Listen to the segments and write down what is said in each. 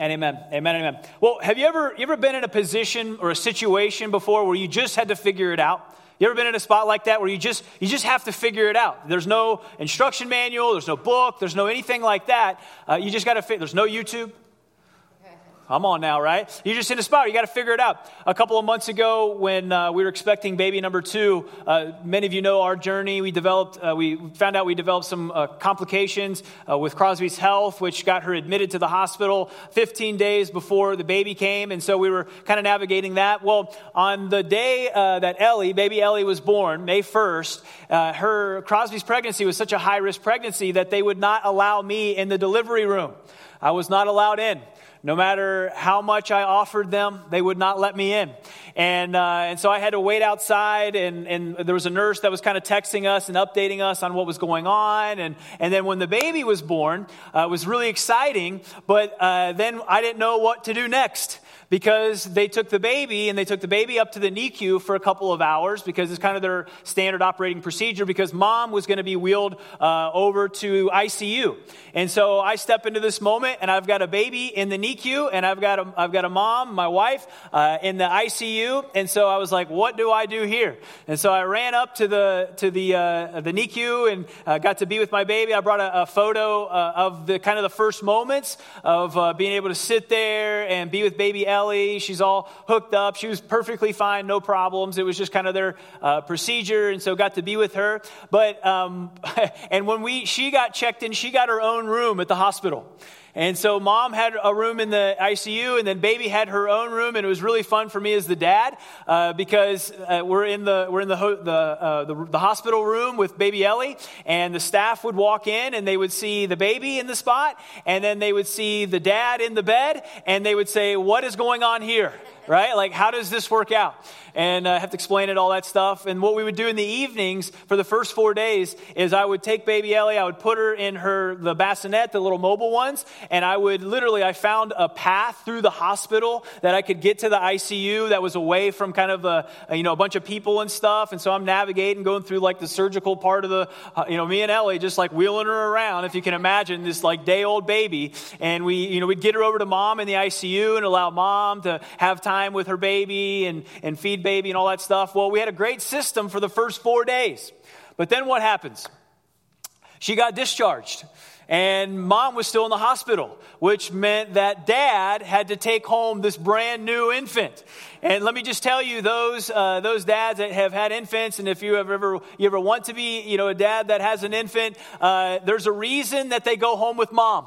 And amen. Amen. Amen. Well, have you ever you ever been in a position or a situation before where you just had to figure it out? You ever been in a spot like that where you just you just have to figure it out? There's no instruction manual, there's no book, there's no anything like that. Uh, you just got to. There's no YouTube. I'm on now, right? You're just in a spot. You got to figure it out. A couple of months ago, when uh, we were expecting baby number two, uh, many of you know our journey. We developed, uh, we found out we developed some uh, complications uh, with Krosby's health, which got her admitted to the hospital 15 days before the baby came, and so we were kind of navigating that. Well, on the day uh, that Ellie, baby Ellie, was born, May 1st, her Krosby's pregnancy was such a high risk pregnancy that they would not allow me in the delivery room. I was not allowed in. No matter how much I offered them, they would not let me in. And, uh, and so I had to wait outside, and, and there was a nurse that was kind of texting us and updating us on what was going on. And, and then when the baby was born, uh, it was really exciting, but uh, then I didn't know what to do next because they took the baby and they took the baby up to the NICU for a couple of hours because it's kind of their standard operating procedure because mom was going to be wheeled uh, over to ICU. And so I step into this moment and I've got a baby in the NICU and I've got a, I've got a mom, my wife, uh, in the ICU. And so I was like, what do I do here? And so I ran up to the, to the, uh, the NICU and uh, got to be with my baby. I brought a, a photo uh, of the kind of the first moments of uh, being able to sit there and be with baby Elle Ellie. She's all hooked up. She was perfectly fine, no problems. It was just kind of their uh, procedure, and so got to be with her. But um, and when we she got checked in, she got her own room at the hospital. And so mom had a room in the ICU, and then baby had her own room, and it was really fun for me as the dad uh, because uh, we're in the we're in the ho- the, uh, the, the hospital room with baby Ellie, and the staff would walk in and they would see the baby in the spot, and then they would see the dad in the bed, and they would say, "What is going on here?" Right? Like, how does this work out? And I uh, have to explain it, all that stuff. And what we would do in the evenings for the first four days is I would take baby Ellie, I would put her in her, the bassinet, the little mobile ones, and I would literally, I found a path through the hospital that I could get to the ICU that was away from kind of a, a you know, a bunch of people and stuff. And so I'm navigating, going through like the surgical part of the, uh, you know, me and Ellie just like wheeling her around, if you can imagine, this like day old baby. And we, you know, we'd get her over to mom in the ICU and allow mom to have time time with her baby and, and feed baby and all that stuff. Well, we had a great system for the first four days. But then what happens? She got discharged and mom was still in the hospital, which meant that dad had to take home this brand new infant. And let me just tell you, those uh, those dads that have had infants, and if you have ever you ever want to be, you know, a dad that has an infant, uh, there's a reason that they go home with mom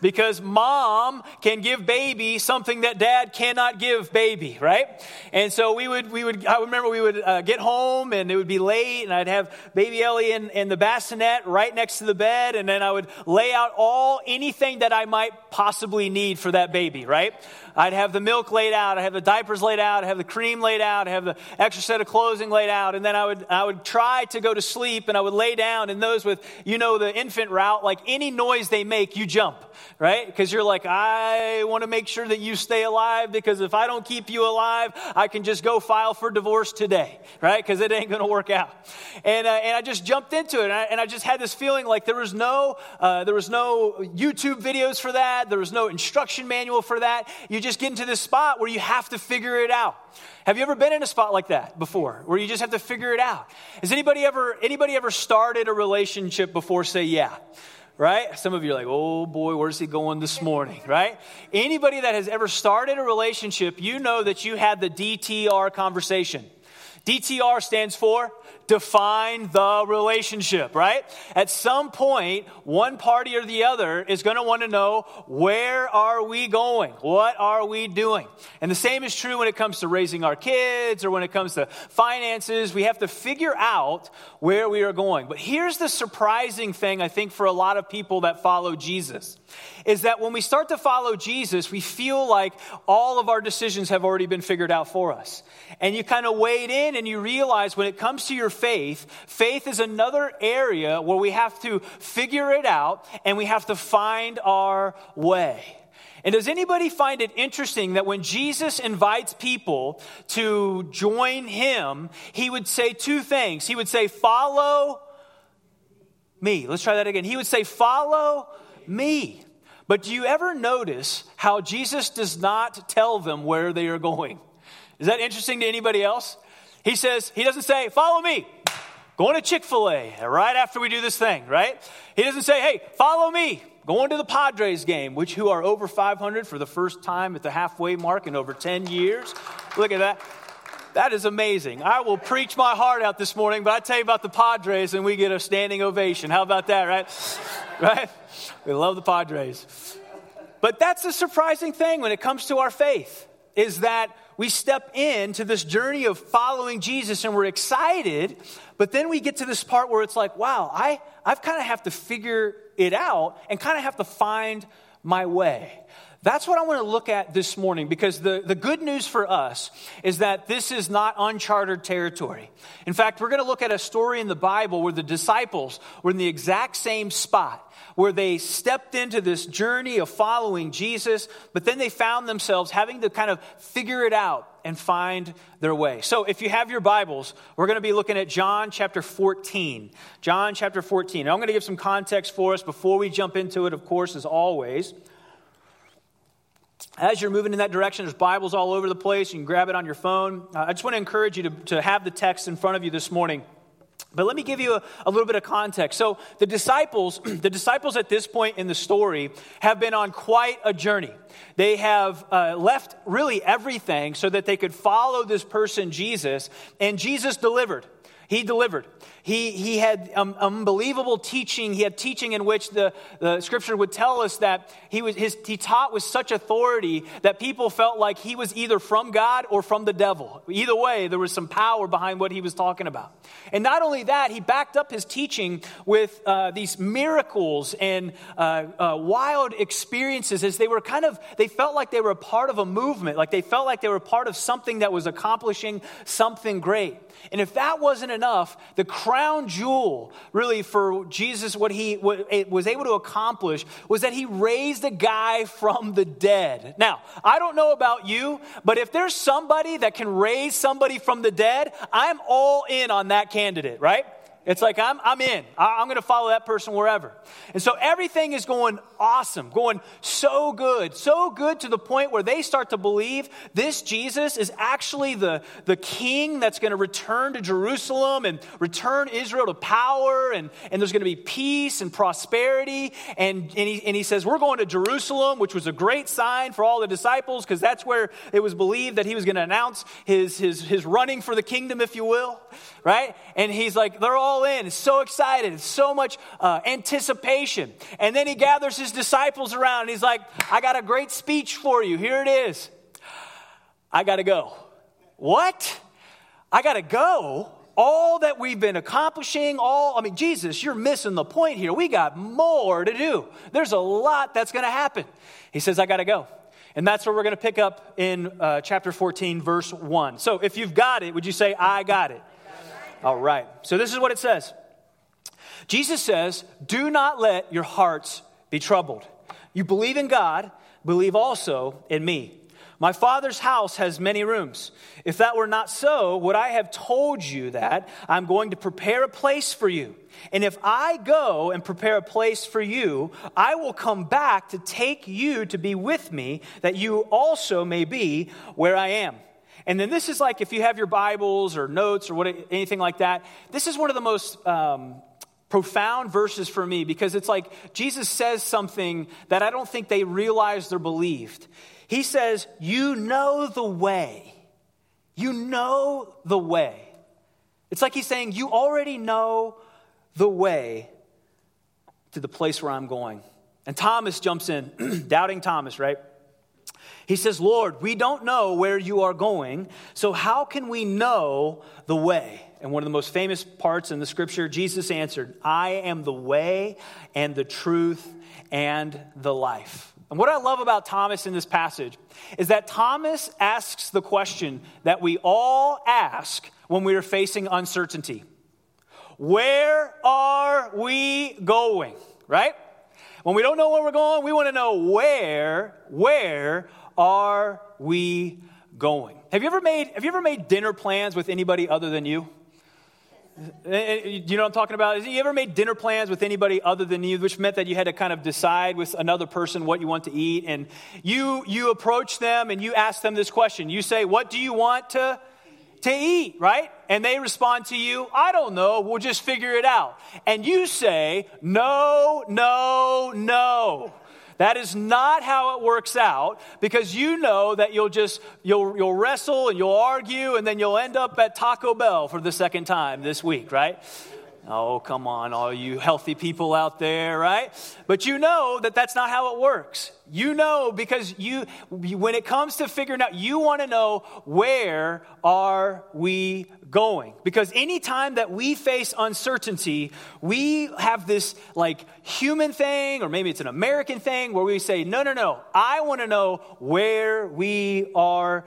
because mom can give baby something that dad cannot give baby, right? And so we would, we would, I remember we would uh, get home and it would be late and I'd have baby Ellie in, in the bassinet right next to the bed and then I would lay out all, anything that I might possibly need for that baby, right? I'd have the milk laid out, I'd have the diapers laid out, I'd have the cream laid out, I'd have the extra set of clothing laid out, and then I would, I would try to go to sleep and I would lay down and those with, you know, the infant route, like any noise they make, you jump right? Because you're like, I want to make sure that you stay alive because if I don't keep you alive, I can just go file for divorce today, right? Because it ain't going to work out. And, uh, and I just jumped into it and I, and I, just had this feeling like there was no, uh, there was no YouTube videos for that. There was no instruction manual for that. You just get into this spot where you have to figure it out. Have you ever been in a spot like that before, where you just have to figure it out? Has anybody ever anybody ever started a relationship before? Say yeah right? Some of you are like, oh boy, where's he going this morning, right? Anybody that has ever started a relationship, you know that you had the DTR conversation. DTR stands for define the relationship, right? At some point, one party or the other is going to want to know where are we going? What are we doing? And the same is true when it comes to raising our kids or when it comes to finances. We have to figure out where we are going. But here's the surprising thing, I think, for a lot of people that follow Jesus is that when we start to follow Jesus, we feel like all of our decisions have already been figured out for us. And you kind of wade in and you realize when it comes to your faith, faith is another area where we have to figure it out and we have to find our way. And does anybody find it interesting that when Jesus invites people to join him, he would say two things? He would say, Follow me. Let's try that again. He would say, Follow me. But do you ever notice how Jesus does not tell them where they are going? Is that interesting to anybody else? He says, He doesn't say, Follow me. Going to Chick fil A right after we do this thing, right? He doesn't say, Hey, follow me. Going to the Padres game, which who are over 500 for the first time at the halfway mark in over 10 years. Look at that. That is amazing. I will preach my heart out this morning, but I tell you about the Padres and we get a standing ovation. How about that, right? right? We love the Padres. But that's the surprising thing when it comes to our faith is that we step into this journey of following Jesus and we're excited, but then we get to this part where it's like, wow, I, I've kind of have to figure it out and kind of have to find my way. That's what I want to look at this morning because the, the good news for us is that this is not uncharted territory. In fact, we're going to look at a story in the Bible where the disciples were in the exact same spot where they stepped into this journey of following Jesus, but then they found themselves having to kind of figure it out and find their way. So if you have your Bibles, we're going to be looking at John chapter 14. John chapter 14. And I'm going to give some context for us before we jump into it, of course, as always. As you're moving in that direction, there's Bibles all over the place. You can grab it on your phone. Uh, I just want to encourage you to, to have the text in front of you this morning. But let me give you a, a, little bit of context. So the disciples, the disciples at this point in the story have been on quite a journey. They have uh, left really everything so that they could follow this person, Jesus, and Jesus delivered. He delivered. He, he had um, unbelievable teaching. He had teaching in which the, the scripture would tell us that he, was, his, he taught with such authority that people felt like he was either from God or from the devil. Either way, there was some power behind what he was talking about. And not only that, he backed up his teaching with uh, these miracles and uh, uh, wild experiences as they were kind of, they felt like they were a part of a movement, like they felt like they were part of something that was accomplishing something great. And if that wasn't enough, the crown jewel, really, for Jesus, what he eh, was able to accomplish was that he raised a guy from the dead. Now, I don't know about you, but if there's somebody that can raise somebody from the dead, I'm all in on that candidate, right? It's like, I'm, I'm in. I'm going to follow that person wherever. And so everything is going awesome, going so good, so good to the point where they start to believe this Jesus is actually the, the king that's going to return to Jerusalem and return Israel to power, and, and there's going to be peace and prosperity. And, and, he, and he says, We're going to Jerusalem, which was a great sign for all the disciples because that's where it was believed that he was going to announce his, his, his running for the kingdom, if you will, right? And he's like, They're all all in, so excited, so much uh, anticipation. And then he gathers his disciples around and he's like, I got a great speech for you. Here it is. I got to go. What? I got to go? All that we've been accomplishing, all, I mean, Jesus, you're missing the point here. We got more to do. There's a lot that's going to happen. He says, I got to go. And that's where we're going to pick up in uh, chapter 14, verse 1. So if you've got it, would you say, I got it? All right. So this is what it says Jesus says, Do not let your hearts be troubled. You believe in God, believe also in me. My father's house has many rooms. If that were not so, would I have told you that I'm going to prepare a place for you? And if I go and prepare a place for you, I will come back to take you to be with me, that you also may be where I am. And then this is like if you have your Bibles or notes or what, anything like that, this is one of the most um, profound verses for me because it's like Jesus says something that I don't think they realized or believed. He says, You know the way. You know the way. It's like he's saying, You already know the way to the place where I'm going. And Thomas jumps in, doubting Thomas, right? He says, Lord, we don't know where you are going, so how can we know the way? And one of the most famous parts in the scripture, Jesus answered, I am the way and the truth and the life. And what I love about Thomas in this passage is that Thomas asks the question that we all ask when we are facing uncertainty Where are we going? Right? When we don't know where we're going, we want to know where, where are we going? Have you ever made, have you ever made dinner plans with anybody other than you? Eh, eh, you know what I'm talking about? You ever made dinner plans with anybody other than you, which meant that you had to kind of decide with another person what you want to eat? And you, you approach them and you ask them this question. You say, What do you want to, to eat, right? And they respond to you, I don't know, we'll just figure it out. And you say, No, no, no. That is not how it works out because you know that you'll just you'll you'll wrestle and you'll argue and then you'll end up at Taco Bell for the second time this week, right? Oh, come on, all you healthy people out there, right? But you know that that's not how it works. You know because you when it comes to figuring out you want to know where are we going? Because anytime that we face uncertainty, we have this like human thing or maybe it's an American thing where we say, "No, no, no. I want to know where we are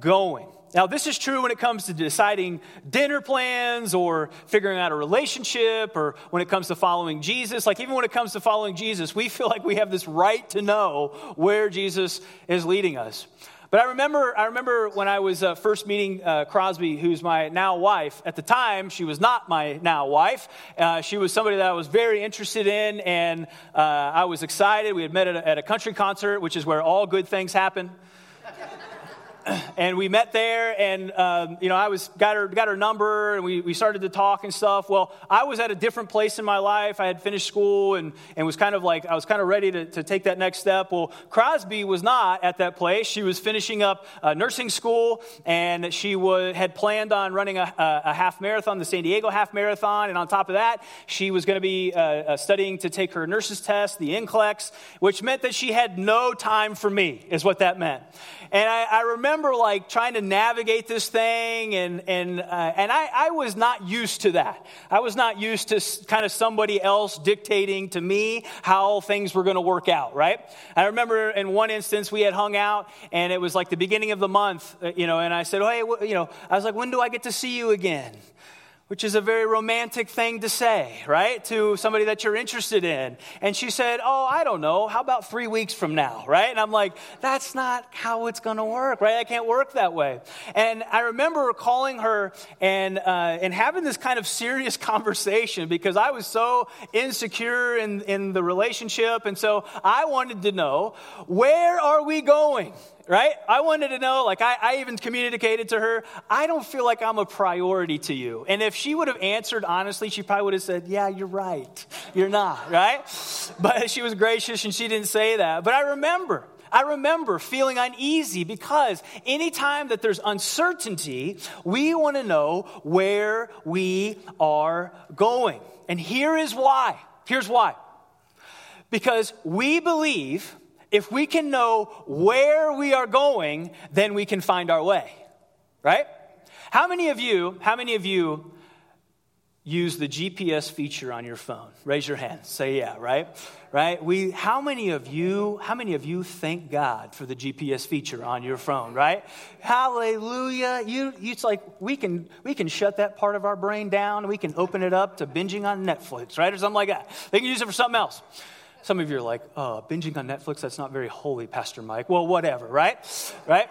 going." Now, this is true when it comes to deciding dinner plans or figuring out a relationship or when it comes to following Jesus. Like, even when it comes to following Jesus, we feel like we have this right to know where Jesus is leading us. But I remember, I remember when I was uh, first meeting uh, Krosby, who's my now wife. At the time, she was not my now wife. Uh, she was somebody that I was very interested in, and uh, I was excited. We had met at a, at a country concert, which is where all good things happen. And we met there and um, you know i was got her got her number and we, we started to talk and stuff. Well i was at a different place in my life. I had finished school and, and was kind of like i was kind of ready to, to take that next step. Well krosby was not at that place. She was finishing up uh, nursing school and she was, had planned on running a, a, half marathon the san diego half marathon. And on top of that she was going to be uh, uh, studying to take her nurse's test the NCLEX which meant that she had no time for me is what that meant. And I, I remember like trying to navigate this thing, and, and, uh, and I, I was not used to that. I was not used to kind of somebody else dictating to me how things were going to work out, right? I remember in one instance we had hung out, and it was like the beginning of the month, uh, you know, and I said, oh, hey, you know, I was like, when do I get to see you again? Which is a very romantic thing to say, right? To somebody that you're interested in. And she said, Oh, I don't know. How about three weeks from now, right? And I'm like, That's not how it's going to work, right? I can't work that way. And I remember calling her and, uh, and having this kind of serious conversation because I was so insecure in, in the relationship. And so I wanted to know, Where are we going? Right? I wanted to know, like, I, I, even communicated to her, I don't feel like I'm a priority to you. And if she would have answered honestly, she probably would have said, Yeah, you're right. You're not, right? But she was gracious and she didn't say that. But I remember. I remember feeling uneasy because anytime that there's uncertainty, we want to know where we are going. And here is why. Here's why. Because we believe if we can know where we are going, then we can find our way. Right? How many of you, how many of you use the GPS feature on your phone? Raise your hand. Say yeah, right? Right? We how many of you, how many of you thank God for the GPS feature on your phone, right? Hallelujah. You, it's like we can we can shut that part of our brain down, we can open it up to binging on Netflix, right? Or something like that. They can use it for something else. Some of you are like, oh, binging on Netflix, that's not very holy, Pastor Mike. Well, whatever, right? Right?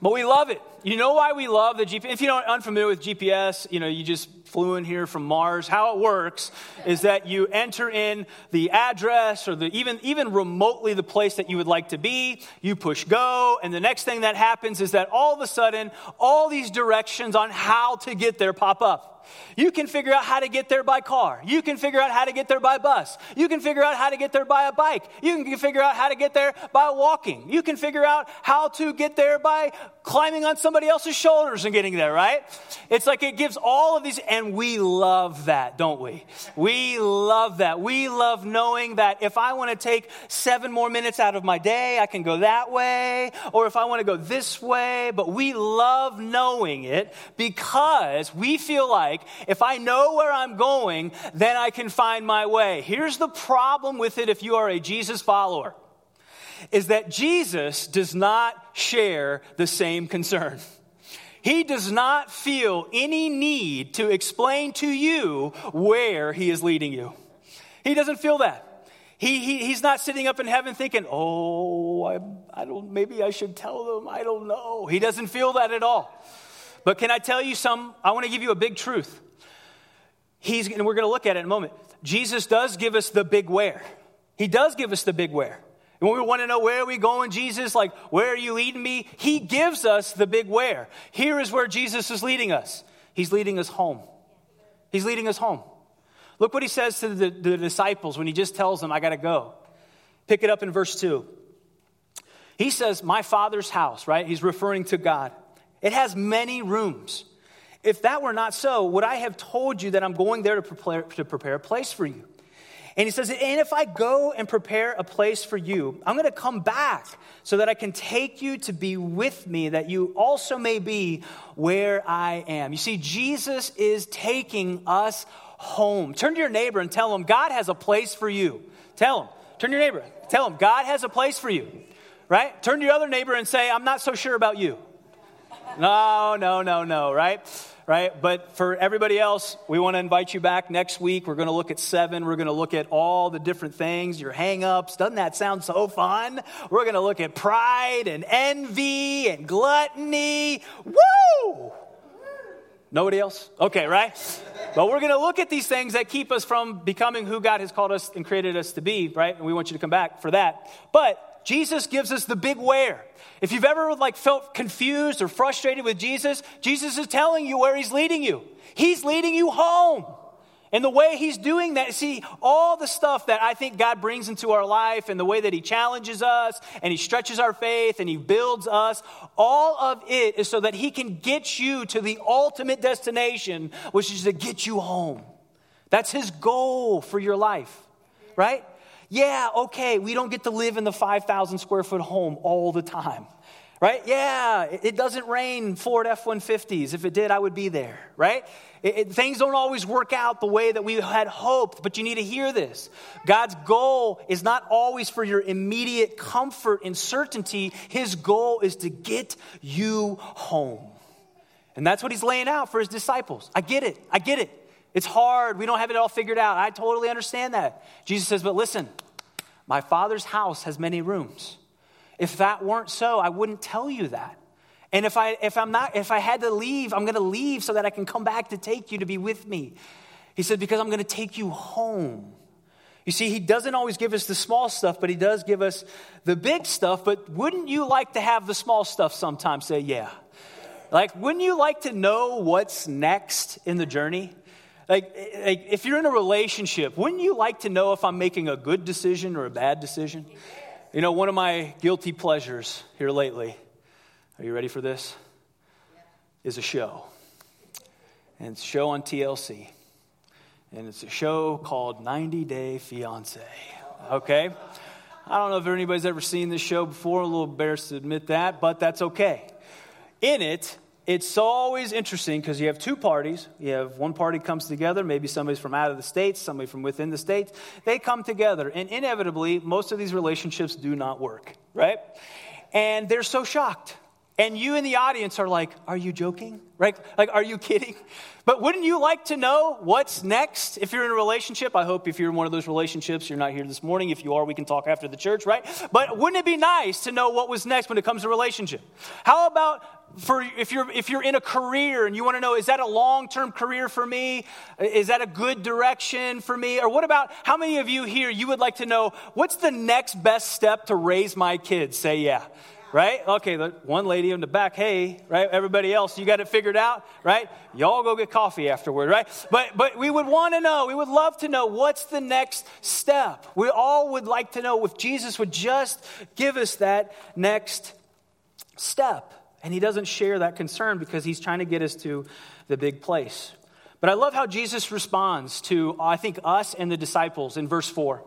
But we love it. You know why we love the GPS? If you're not unfamiliar with GPS, you know, you just flew in here from Mars. How it works is that you enter in the address or the, even, even remotely the place that you would like to be. You push go, and the next thing that happens is that all of a sudden, all these directions on how to get there pop up. You can figure out how to get there by car. You can figure out how to get there by bus. You can figure out how to get there by a bike. You can figure out how to get there by walking. You can figure out how to get there by climbing on somebody else's shoulders and getting there, right? It's like it gives all of these, and we love that, don't we? We love that. We love knowing that if I want to take seven more minutes out of my day, I can go that way, or if I want to go this way, but we love knowing it because we feel like if I know where I'm going, then I can find my way. Here's the problem with it if you are a Jesus follower is that Jesus does not share the same concern. He does not feel any need to explain to you where he is leading you. He doesn't feel that. He, he, he's not sitting up in heaven thinking, oh, I, I don't, maybe I should tell them. I don't know. He doesn't feel that at all. But can I tell you some? I want to give you a big truth. he's, and we're going to look at it in a moment. Jesus does give us the big where. He does give us the big where. When we want to know where are we going, Jesus, like, where are you leading me? He gives us the big where. Here is where Jesus is leading us. He's leading us home. He's leading us home. Look what he says to the, the disciples when he just tells them, I got to go. Pick it up in verse 2. He says, My father's house, right? He's referring to God. It has many rooms. If that were not so, would I have told you that I'm going there to prepare, to prepare a place for you? And he says, And if I go and prepare a place for you, I'm going to come back so that I can take you to be with me, that you also may be where I am. You see, Jesus is taking us home. Turn to your neighbor and tell him, God has a place for you. Tell him. Turn to your neighbor. Tell him, God has a place for you. Right? Turn to your other neighbor and say, I'm not so sure about you. No, no, no, no, right? Right? But for everybody else, we want to invite you back next week. We're going to look at seven. We're going to look at all the different things, your hangups. Doesn't that sound so fun? We're going to look at pride and envy and gluttony. Woo! Nobody else? Okay, right? But we're going to look at these things that keep us from becoming who God has called us and created us to be, right? And we want you to come back for that. But Jesus gives us the big where. If you've ever like felt confused or frustrated with Jesus, Jesus is telling you where he's leading you. He's leading you home. And the way he's doing that, see, all the stuff that I think God brings into our life and the way that he challenges us and he stretches our faith and he builds us, all of it is so that he can get you to the ultimate destination, which is to get you home. That's his goal for your life, right? Yeah, okay, we don't get to live in the 5,000 square foot home all the time, right? Yeah, it doesn't rain Ford F 150s. If it did, I would be there, right? It, it, things don't always work out the way that we had hoped, but you need to hear this. God's goal is not always for your immediate comfort and certainty, His goal is to get you home. And that's what He's laying out for His disciples. I get it. I get it. It's hard. We don't have it all figured out. I totally understand that. Jesus says, but listen, my father's house has many rooms. If that weren't so, I wouldn't tell you that. And if I if I'm not if I had to leave, I'm going to leave so that I can come back to take you to be with me. He said because I'm going to take you home. You see, he doesn't always give us the small stuff, but he does give us the big stuff. But wouldn't you like to have the small stuff sometimes? Say, yeah. Like, wouldn't you like to know what's next in the journey? Like, like, if you're in a relationship, wouldn't you like to know if I'm making a good decision or a bad decision? You know, one of my guilty pleasures here lately, are you ready for this? Is a show. And it's a show on TLC. And it's a show called 90 Day Fiance. Okay? I don't know if anybody's ever seen this show before. A little embarrassed to admit that, but that's okay. In it, it's always interesting because you have two parties. You have one party comes together, maybe somebody's from out of the states, somebody from within the states. They come together, and inevitably, most of these relationships do not work, right? And they're so shocked. And you in the audience are like, Are you joking? Right? Like, are you kidding? But wouldn't you like to know what's next if you're in a relationship? I hope if you're in one of those relationships, you're not here this morning. If you are, we can talk after the church, right? But wouldn't it be nice to know what was next when it comes to relationship? How about for if you're if you're in a career and you want to know is that a long-term career for me is that a good direction for me or what about how many of you here you would like to know what's the next best step to raise my kids say yeah right okay the one lady in the back hey right everybody else you got it figured out right y'all go get coffee afterward right but but we would want to know we would love to know what's the next step we all would like to know if jesus would just give us that next step and he doesn't share that concern because he's trying to get us to the big place. But I love how Jesus responds to, I think, us and the disciples in verse 4.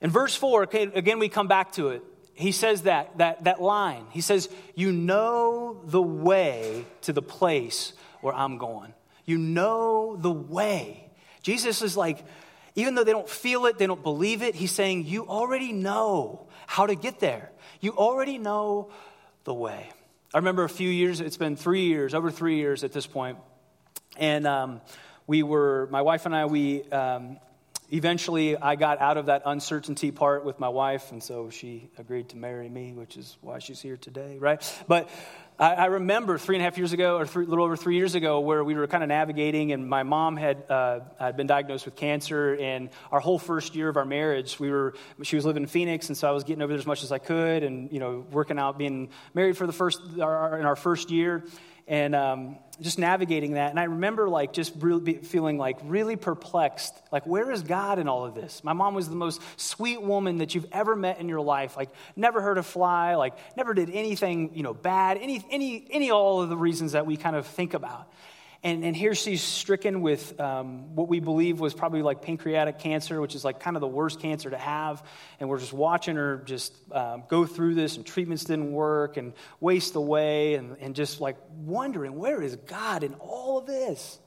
In verse 4, okay, again, we come back to it. He says that, that, that line. He says, You know the way to the place where I'm going. You know the way. Jesus is like, even though they don't feel it, they don't believe it, he's saying, You already know how to get there. You already know the way. I remember a few years, it's been three years, over three years at this point, and um, we were, my wife and I, we, um, eventually I got out of that uncertainty part with my wife, and so she agreed to marry me, which is why she's here today, right? But I, I remember three and a half years ago, or a little over three years ago, where we were kind of navigating, and my mom had, uh, had been diagnosed with cancer, and our whole first year of our marriage, we were, she was living in Phoenix, and so I was getting over there as much as I could, and, you know, working out, being married for the first, our, in our first year, and um, just navigating that. And I remember like just really feeling like really perplexed. Like, where is God in all of this? My mom was the most sweet woman that you've ever met in your life. Like, never heard a fly. Like, never did anything you know bad. Any any any all of the reasons that we kind of think about. And, and here she's stricken with um, what we believe was probably like pancreatic cancer, which is like kind of the worst cancer to have. And we're just watching her just um, go through this, and treatments didn't work, and waste away, and, and just like wondering, where is God in all of this?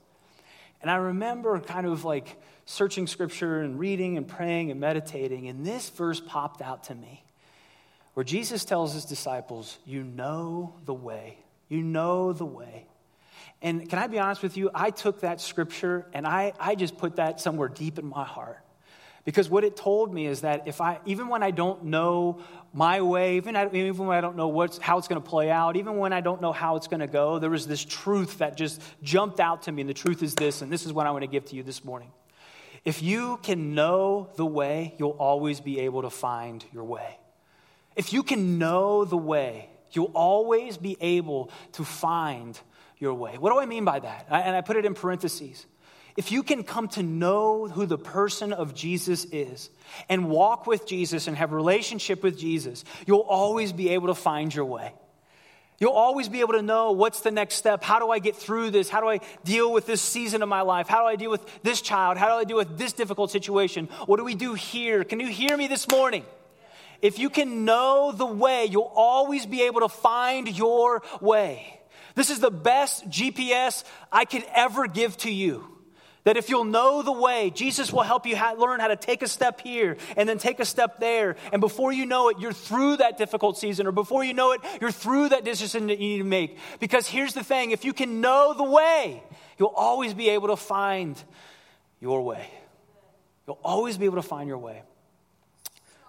And I remember kind of like searching scripture and reading and praying and meditating, and this verse popped out to me where Jesus tells his disciples, You know the way. You know the way. And can I be honest with you? I took that scripture and I, I just put that somewhere deep in my heart. Because what it told me is that if I, even when I don't know my way, even, even when I don't know what's, how it's going to play out, even when I don't know how it's going to go, there was this truth that just jumped out to me. And the truth is this, and this is what I want to give to you this morning. If you can know the way, you'll always be able to find your way. If you can know the way, you'll always be able to find your way. What do I mean by that? And I put it in parentheses. If you can come to know who the person of Jesus is and walk with Jesus and have relationship with Jesus, you'll always be able to find your way. You'll always be able to know what's the next step. How do I get through this? How do I deal with this season of my life? How do I deal with this child? How do I deal with this difficult situation? What do we do here? Can you hear me this morning? If you can know the way, you'll always be able to find your way. This is the best GPS I could ever give to you. That if you'll know the way, Jesus will help you learn how to take a step here and then take a step there. And before you know it, you're through that difficult season, or before you know it, you're through that decision that you need to make. Because here's the thing if you can know the way, you'll always be able to find your way. You'll always be able to find your way.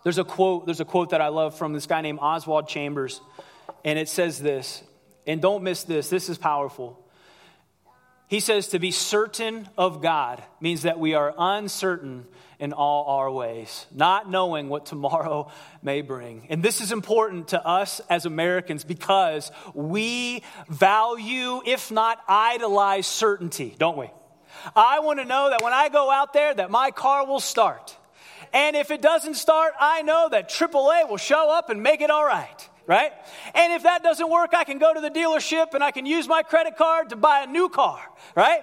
There's a quote, there's a quote that I love from this guy named Oswald Chambers, and it says this and don't miss this, this is powerful. He says to be certain of God means that we are uncertain in all our ways, not knowing what tomorrow may bring. And this is important to us as Americans because we value, if not idolize, certainty, don't we? I want to know that when I go out there that my car will start. And if it doesn't start, I know that AAA will show up and make it all right right? And if that doesn't work, I can go to the dealership and I can use my credit card to buy a new car, right?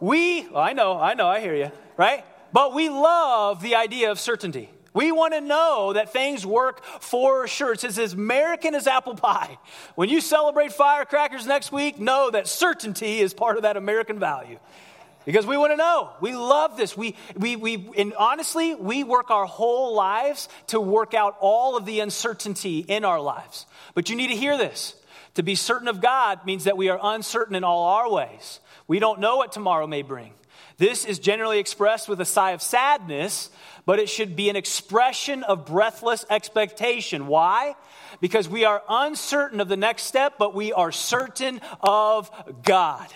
We, well, I know, I know, I hear you, right? But we love the idea of certainty. We want to know that things work for sure. It's as American as apple pie. When you celebrate firecrackers next week, know that certainty is part of that American value because we want to know. We love this. We, we, we, and honestly, we work our whole lives to work out all of the uncertainty in our lives. But you need to hear this. To be certain of God means that we are uncertain in all our ways. We don't know what tomorrow may bring. This is generally expressed with a sigh of sadness, but it should be an expression of breathless expectation. Why? Because we are uncertain of the next step, but we are certain of God.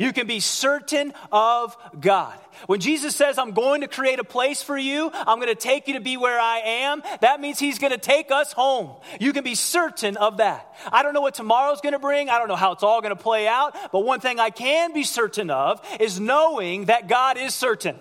You can be certain of God. When Jesus says, I'm going to create a place for you, I'm going to take you to be where I am, that means He's going to take us home. You can be certain of that. I don't know what tomorrow's going to bring. I don't know how it's all going to play out. But one thing I can be certain of is knowing that God is certain.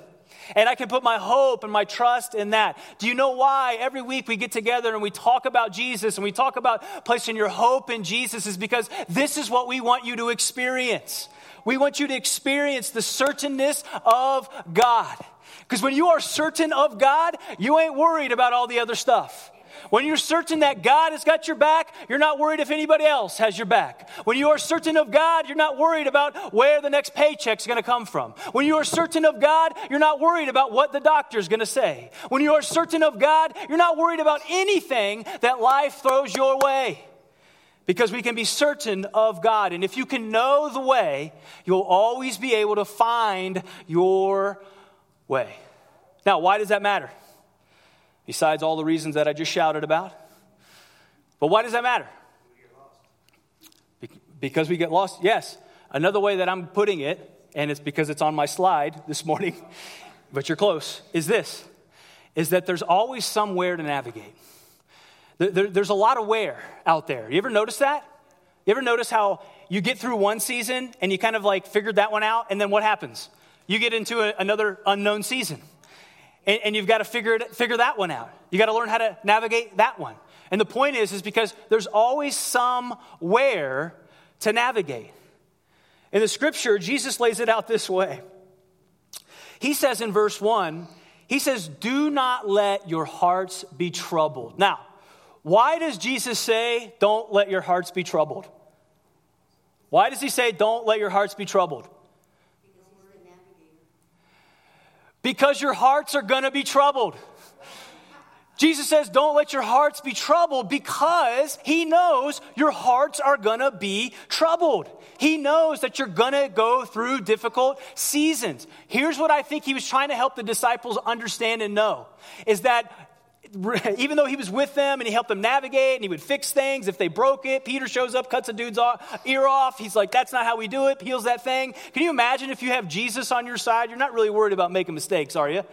And I can put my hope and my trust in that. Do you know why every week we get together and we talk about Jesus and we talk about placing your hope in Jesus is because this is what we want you to experience. We want you to experience the certainness of God. Because when you are certain of God, you ain't worried about all the other stuff. When you're certain that God has got your back, you're not worried if anybody else has your back. When you are certain of God, you're not worried about where the next paycheck's going to come from. When you are certain of God, you're not worried about what the doctor's going to say. When you are certain of God, you're not worried about anything that life throws your way because we can be certain of God. And if you can know the way, you'll always be able to find your way. Now, why does that matter? Besides all the reasons that I just shouted about. But why does that matter? Because we get lost? Yes. Another way that I'm putting it, and it's because it's on my slide this morning, but you're close, is this is that there's always somewhere to navigate. There, there's a lot of where out there. You ever notice that? You ever notice how you get through one season and you kind of like figured that one out, and then what happens? You get into a, another unknown season, and, and you've got to figure, it, figure that one out. You got to learn how to navigate that one. And the point is, is because there's always some where to navigate. In the scripture, Jesus lays it out this way. He says in verse 1, he says, Do not let your hearts be troubled. Now, why does Jesus say, Don't let your hearts be troubled? Why does he say, Don't let your hearts be troubled? Because your hearts are going to be troubled. Jesus says, Don't let your hearts be troubled because He knows your hearts are gonna be troubled. He knows that you're gonna go through difficult seasons. Here's what I think He was trying to help the disciples understand and know is that even though he was with them and he helped them navigate and he would fix things if they broke it peter shows up cuts a dude's ear off. He's like that's not how we do it. Heals that thing. Can you imagine if you have jesus on your side? You're not really worried about making mistakes are you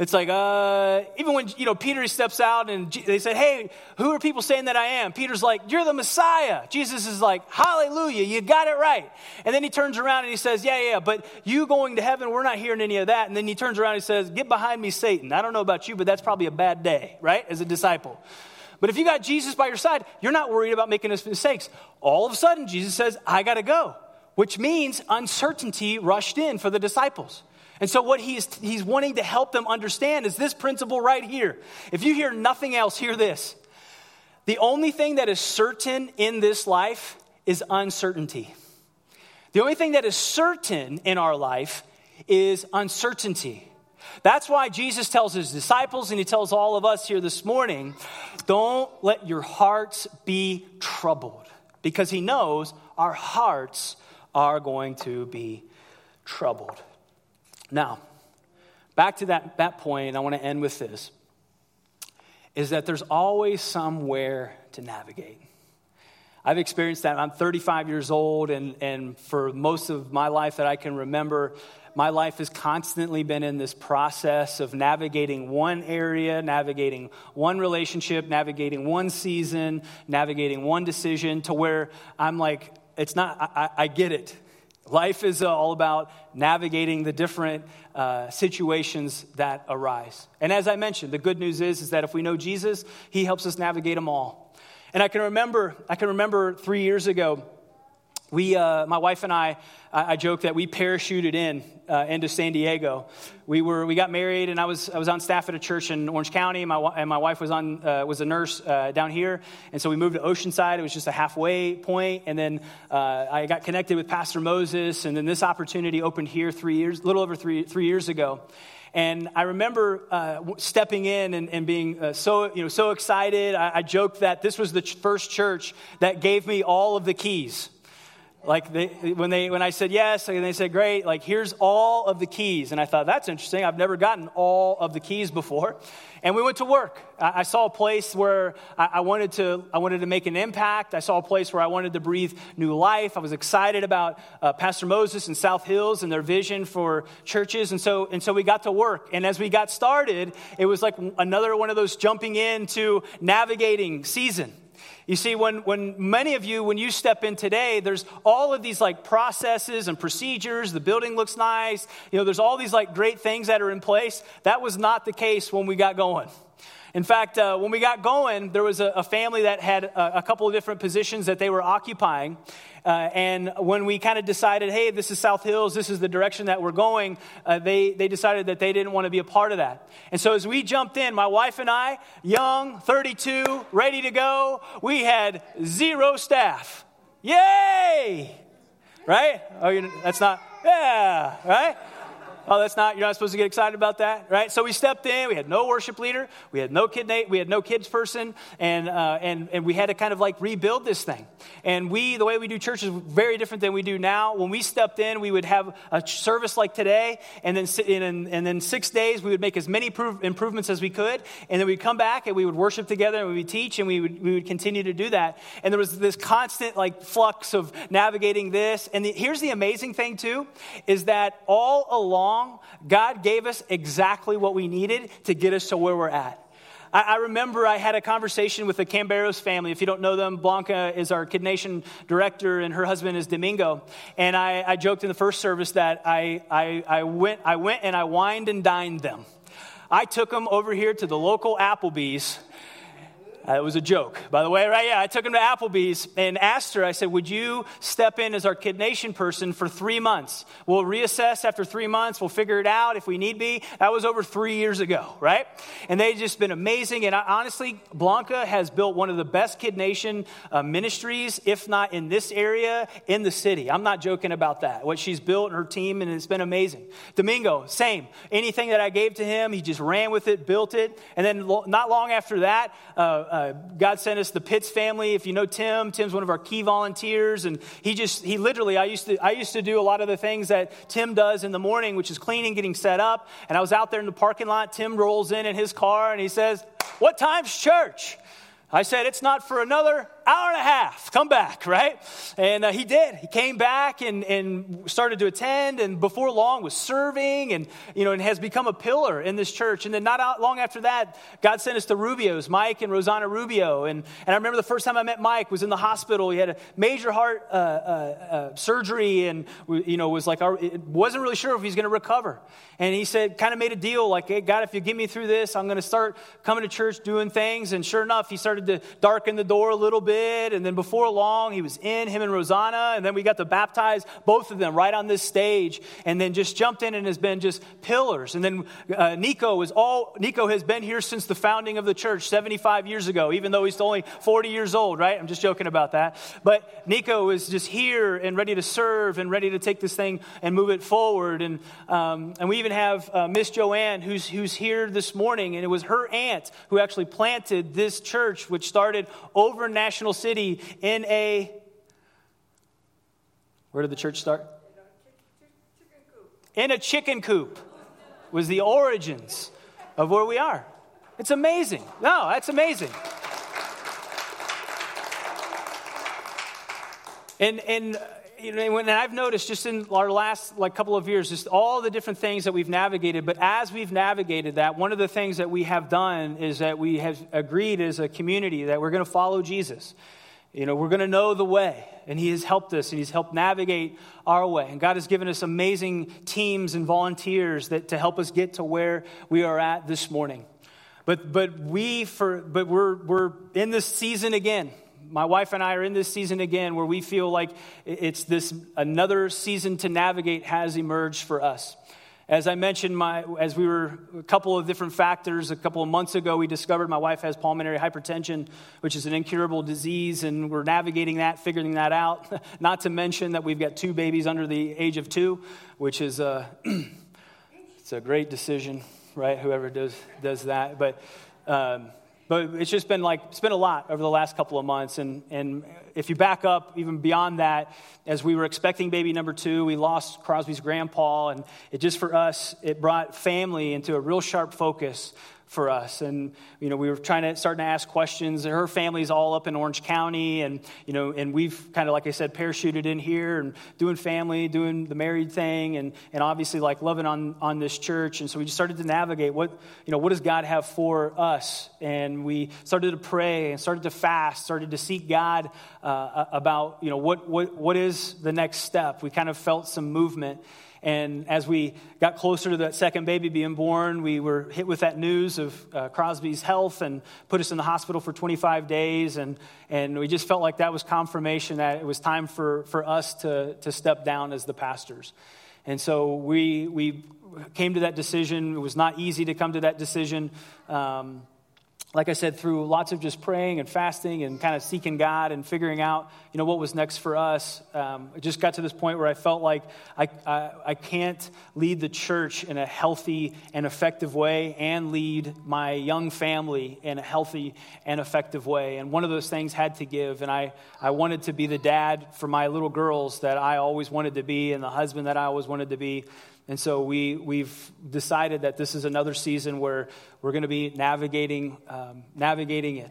it's like, uh, even when, you know, Peter steps out and they said, hey, who are people saying that I am? Peter's like, you're the Messiah. Jesus is like, hallelujah, you got it right. And then he turns around and he says, yeah, yeah, but you going to heaven, we're not hearing any of that. And then he turns around and he says, get behind me, Satan. I don't know about you, but that's probably a bad day, right? As a disciple. But if you got Jesus by your side, you're not worried about making mistakes. All of a sudden, Jesus says, I got to go, which means uncertainty rushed in for the disciples. And so, what he's, he's wanting to help them understand is this principle right here. If you hear nothing else, hear this. The only thing that is certain in this life is uncertainty. The only thing that is certain in our life is uncertainty. That's why Jesus tells his disciples and he tells all of us here this morning don't let your hearts be troubled because he knows our hearts are going to be troubled. Now, back to that, that point, I want to end with this is that there's always somewhere to navigate. I've experienced that. I'm 35 years old, and, and for most of my life that I can remember, my life has constantly been in this process of navigating one area, navigating one relationship, navigating one season, navigating one decision to where I'm like, it's not, I, I get it. Life is uh, all about navigating the different uh, situations that arise. And as I mentioned, the good news is, is that if we know Jesus, he helps us navigate them all. And I can remember, I can remember three years ago, we, uh, my wife and I, I, I joke that we parachuted in uh, into San Diego. We were, we got married, and I was, I was on staff at a church in Orange County. And my, and my wife was on, uh, was a nurse uh, down here, and so we moved to Oceanside. It was just a halfway point, and then uh, I got connected with Pastor Moses, and then this opportunity opened here three years, a little over three, three years ago. And I remember uh, stepping in and, and being uh, so, you know, so excited. I, I joked that this was the ch- first church that gave me all of the keys. Like they, when they when I said yes, and they said great. Like here's all of the keys, and I thought that's interesting. I've never gotten all of the keys before, and we went to work. I, I saw a place where I, I, wanted to I wanted to make an impact. I saw a place where I wanted to breathe new life. I was excited about uh, Pastor Moses and South Hills and their vision for churches, and so and so we got to work. And as we got started, it was like another one of those jumping into navigating season. You see, when, when many of you, when you step in today, there's all of these like processes and procedures. The building looks nice. You know, there's all these like great things that are in place. That was not the case when we got going. In fact, uh, when we got going, there was a, a family that had a, a, couple of different positions that they were occupying. Uh, and when we kind of decided, hey, this is South Hills, this is the direction that we're going, uh, they, they decided that they didn't want to be a part of that. And so as we jumped in, my wife and I, young, 32, ready to go, we had zero staff. Yay! Right? Oh, that's not, yeah, right? Oh, that's not, you're not supposed to get excited about that, right? So we stepped in, we had no worship leader, we had no kid, we had no kids person, and, uh, and, and we had to kind of like rebuild this thing. And we, the way we do church is very different than we do now. When we stepped in, we would have a service like today, and then, sit and, and then six days, we would make as many improvements as we could, and then we'd come back and we would worship together and we would teach, and we would, we would continue to do that. And there was this constant like flux of navigating this. And the, here's the amazing thing, too, is that all along, along, God gave us exactly what we needed to get us to where we're at. I, I remember I had a conversation with the Camberos family. If you don't know them, Blanca is our Kid Nation director, and her husband is Domingo. And I, I joked in the first service that I, I, I, went, I went and I wined and dined them. I took them over here to the local Applebee's uh, it was a joke, by the way, right? Yeah, I took him to Applebee's and asked her, I said, Would you step in as our Kid Nation person for three months? We'll reassess after three months. We'll figure it out if we need be. That was over three years ago, right? And they've just been amazing. And I, honestly, Blanca has built one of the best Kid Nation uh, ministries, if not in this area, in the city. I'm not joking about that. What she's built and her team, and it's been amazing. Domingo, same. Anything that I gave to him, he just ran with it, built it. And then lo- not long after that, uh, uh, God sent us the Pitts family. If you know Tim, Tim's one of our key volunteers, and he just he literally I used to I used to do a lot of the things that Tim does in the morning, which is cleaning, getting set up. And I was out there in the parking lot. Tim rolls in in his car and he says, "What time's church?" I said, It's not for another hour and a half. Come back, right? And uh, he did. He came back and, and started to attend, and before long was serving and, you know, and has become a pillar in this church. And then not long after that, God sent us to Rubio's, Mike and Rosanna Rubio. And, and I remember the first time I met Mike was in the hospital. He had a major heart uh, uh, uh surgery and, you know, was like, it wasn't really sure if he's going to recover. And he said, kind of made a deal like, hey, God, if you get me through this, I'm going to start coming to church, doing things. And sure enough, he started to darken the door a little bit. And then before long, he was in, him and Rosanna. And then we got to baptize both of them right on this stage. And then just jumped in and has been just pillars. And then uh, Nico was all, Nico has been here since the founding of the church 75 years ago, even though he's only 40 years old, right? I'm just joking about that. But Nico is just here and ready to serve and ready to take this thing and move it forward. And, um, and we even even have uh, Miss Joanne, who's, who's here this morning, and it was her aunt who actually planted this church, which started over National City in a. Where did the church start? In a chicken coop was the origins of where we are. It's amazing. No, that's amazing. And, and you know, and I've noticed just in our last like couple of years, just all the different things that we've navigated. But as we've navigated that, one of the things that we have done is that we have agreed as a community that we're going to follow Jesus. You know, we're going to know the way, and He has helped us, and He's helped navigate our way. And God has given us amazing teams and volunteers that to help us get to where we are at this morning. But but we for but we're we're in this season again my wife and I are in this season again where we feel like it's this another season to navigate has emerged for us. As I mentioned, my, as we were a couple of different factors, a couple of months ago, we discovered my wife has pulmonary hypertension, which is an incurable disease, and we're navigating that, figuring that out. Not to mention that we've got two babies under the age of two, which is a, it's a great decision, right? Whoever does, does that. But um, but it's just been like, it's been a lot over the last couple of months. And, and if you back up even beyond that, as we were expecting baby number two, we lost Krosby's grandpa. And it just for us, it brought family into a real sharp focus for us. And, you know, we were trying to, starting to ask questions. Her family's all up in Orange County. And, you know, and we've kind of, like I said, parachuted in here and doing family, doing the married thing, and, and obviously like loving on, on this church. And so we just started to navigate what, you know, what does God have for us? And we started to pray and started to fast, started to seek God uh, about, you know, what, what, what is the next step? We kind of felt some movement. And as we got closer to that second baby being born, we were hit with that news of uh, Krosby's health and put us in the hospital for 25 days. And, and we just felt like that was confirmation that it was time for, for us to, to step down as the pastors. And so we, we came to that decision. It was not easy to come to that decision. Um, like I said, through lots of just praying and fasting and kind of seeking God and figuring out, you know, what was next for us, um, it just got to this point where I felt like I, I, I, can't lead the church in a healthy and effective way and lead my young family in a healthy and effective way. And one of those things had to give. And I, I wanted to be the dad for my little girls that I always wanted to be and the husband that I always wanted to be. And so we, we've decided that this is another season where we're going to be navigating, um, navigating it.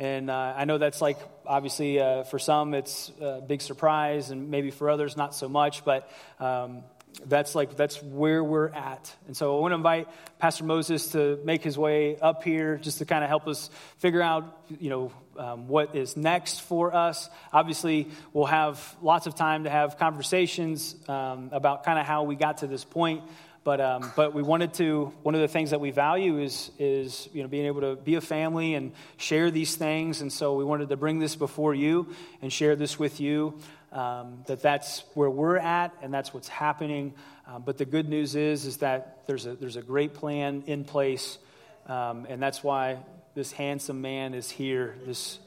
And uh, I know that's like, obviously, uh, for some it's a big surprise, and maybe for others not so much, but um, that's like, that's where we're at. And so I want to invite Pastor Moses to make his way up here just to kind of help us figure out, you know, um, what is next for us. Obviously, we'll have lots of time to have conversations um, about kind of how we got to this point. But, um, but we wanted to, one of the things that we value is, is you know, being able to be a family and share these things. And so we wanted to bring this before you and share this with you. Um, that that's where we're at and that's what's happening. Um, but the good news is, is that there's a, there's a great plan in place. Um, and that's why this handsome man is here this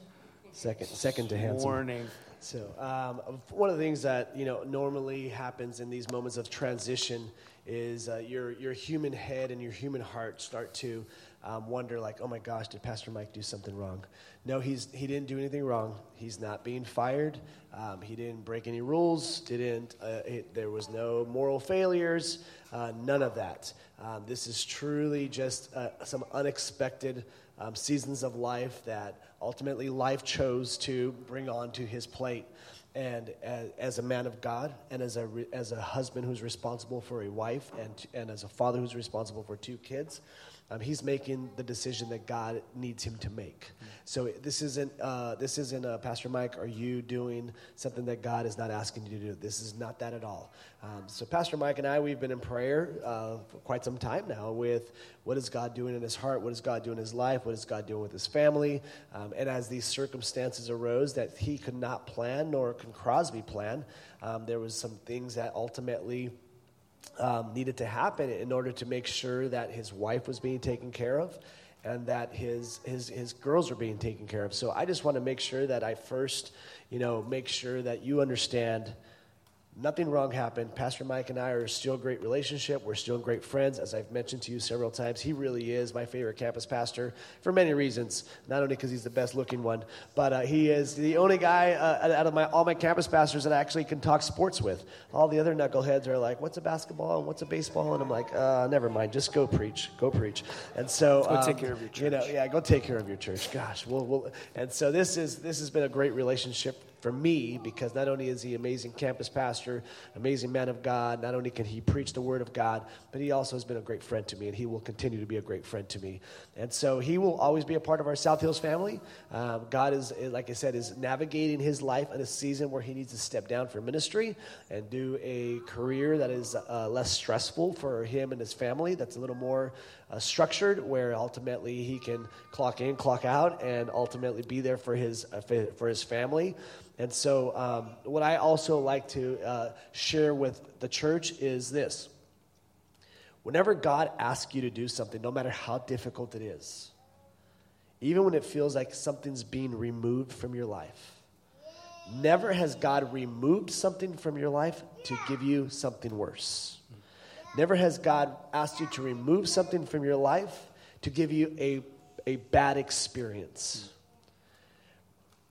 second, second to handsome. morning. So, um, one of the things that you know normally happens in these moments of transition is uh, your your human head and your human heart start to um, wonder, like, oh my gosh, did Pastor Mike do something wrong? No, he's he didn't do anything wrong. He's not being fired. Um, he didn't break any rules. Didn't uh, it, there was no moral failures. Uh, none of that. Um, this is truly just uh, some unexpected um, seasons of life that ultimately life chose to bring onto his plate. And as, as a man of God, and as a, as a husband who's responsible for a wife, and, and as a father who's responsible for two kids, um, he's making the decision that God needs him to make. So this isn't uh, this isn't uh, Pastor Mike. Are you doing something that God is not asking you to do? This is not that at all. Um, so Pastor Mike and I, we've been in prayer uh, for quite some time now. With what is God doing in his heart? What is God doing in his life? What is God doing with his family? Um, and as these circumstances arose that he could not plan, nor can Krosby plan, um, there was some things that ultimately um, needed to happen in order to make sure that his wife was being taken care of and that his, his, his girls are being taken care of. So I just want to make sure that I first, you know, make sure that you understand – Nothing wrong happened. Pastor Mike and I are still great relationship. We're still great friends. As I've mentioned to you several times, he really is my favorite campus pastor for many reasons. Not only because he's the best looking one, but uh, he is the only guy uh, out of my, all my campus pastors that I actually can talk sports with. All the other knuckleheads are like, what's a basketball and what's a baseball? And I'm like, uh, never mind. Just go preach. Go preach. And so. Go um, take care of your church. You know, yeah, go take care of your church. Gosh. We'll, we'll, and so this, is, this has been a great relationship for me because not only is he amazing campus pastor, amazing man of God, not only can he preach the word of God, but he also has been a great friend to me, and he will continue to be a great friend to me. And so he will always be a part of our South Hills family. Um, God is, like I said, is navigating his life in a season where he needs to step down for ministry and do a career that is uh, less stressful for him and his family. That's a little more uh, structured, where ultimately he can clock in, clock out, and ultimately be there for his uh, for his family. And so, um, what I also like to uh, share with the church is this whenever God asks you to do something, no matter how difficult it is, even when it feels like something's being removed from your life, never has God removed something from your life to give you something worse. Never has God asked you to remove something from your life to give you a, a bad experience.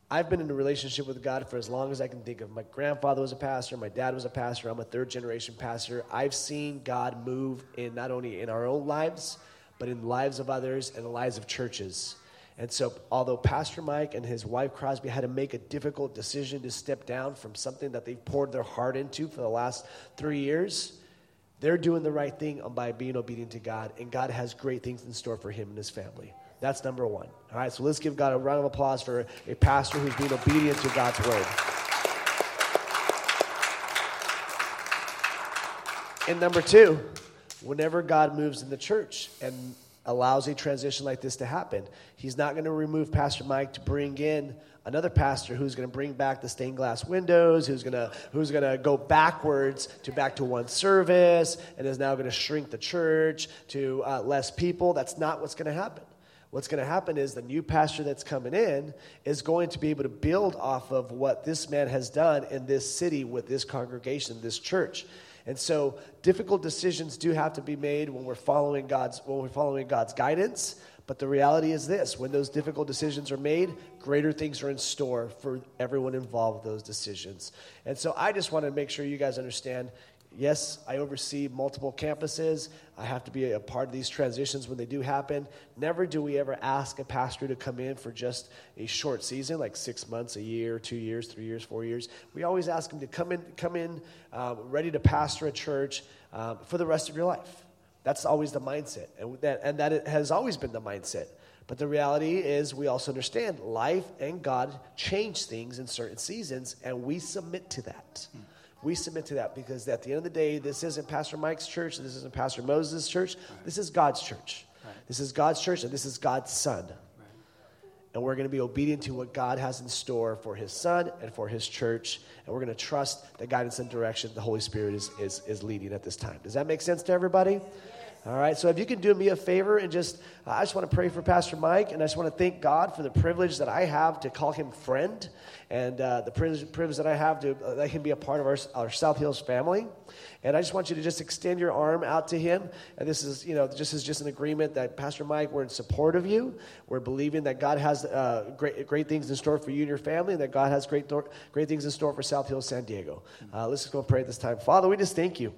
I've been in a relationship with God for as long as I can think of. My grandfather was a pastor, my dad was a pastor, I'm a third generation pastor. I've seen God move in not only in our own lives, but in the lives of others and the lives of churches. And so, although Pastor Mike and his wife Krosby had to make a difficult decision to step down from something that they've poured their heart into for the last three years, they're doing the right thing by being obedient to God, and God has great things in store for him and his family. That's number one. All right, so let's give God a round of applause for a pastor who's being obedient to God's word. And number two, whenever God moves in the church and allows a transition like this to happen, He's not going to remove Pastor Mike to bring in another pastor who's going to bring back the stained glass windows, who's going to who's going to go backwards to back to one service, and is now going to shrink the church to uh, less people. That's not what's going to happen. What's going to happen is the new pastor that's coming in is going to be able to build off of what this man has done in this city with this congregation, this church. And so difficult decisions do have to be made when we're following God's when we're following God's guidance. But the reality is this when those difficult decisions are made, greater things are in store for everyone involved with those decisions. And so I just want to make sure you guys understand yes, I oversee multiple campuses. I have to be a part of these transitions when they do happen. Never do we ever ask a pastor to come in for just a short season, like six months, a year, two years, three years, four years. We always ask them to come in, come in um, ready to pastor a church um, for the rest of your life. That's always the mindset, and that, and that has always been the mindset. But the reality is, we also understand life and God change things in certain seasons, and we submit to that. Mm. We submit to that because at the end of the day, this isn't Pastor Mike's church, this isn't Pastor Moses' church, right. this is God's church. Right. This is God's church, and this is God's son. And we're going to be obedient to what God has in store for his son and for his church. And we're going to trust the guidance and direction the Holy Spirit is, is, is leading at this time. Does that make sense to everybody? All right, so if you can do me a favor and just, uh, I just want to pray for Pastor Mike, and I just want to thank God for the privilege that I have to call him friend, and uh, the privilege, privilege, that I have to uh, let him be a part of our, our South Hills family. And I just want you to just extend your arm out to him. And this is, you know, just is just an agreement that Pastor Mike, we're in support of you. We're believing that God has uh, great, great things in store for you and your family, and that God has great, great things in store for South Hills, San Diego. Uh, let's just go pray at this time. Father, we just thank you.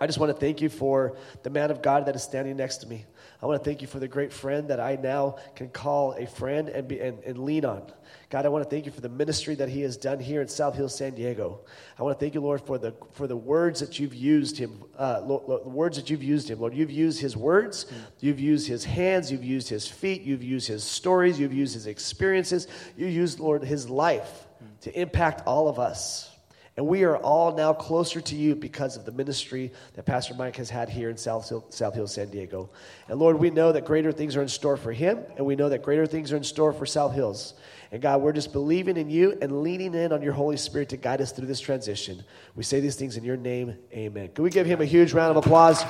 I just want to thank you for the man of God that is standing next to me. I want to thank you for the great friend that I now can call a friend and, be, and, and lean on. God, I want to thank you for the ministry that he has done here in South Hill, San Diego. I want to thank you, Lord, for the, for the words that you've used him, uh, Lord, Lord, the words that you've used him. Lord, you've used his words, you've used his hands, you've used his feet, you've used his stories, you've used his experiences, you used, Lord, his life to impact all of us. And we are all now closer to you because of the ministry that Pastor Mike has had here in South Hill, South Hill, San Diego. And Lord, we know that greater things are in store for him, and we know that greater things are in store for South Hills. And God, we're just believing in you and leaning in on your Holy Spirit to guide us through this transition. We say these things in your name. Amen. Can we give him a huge round of applause?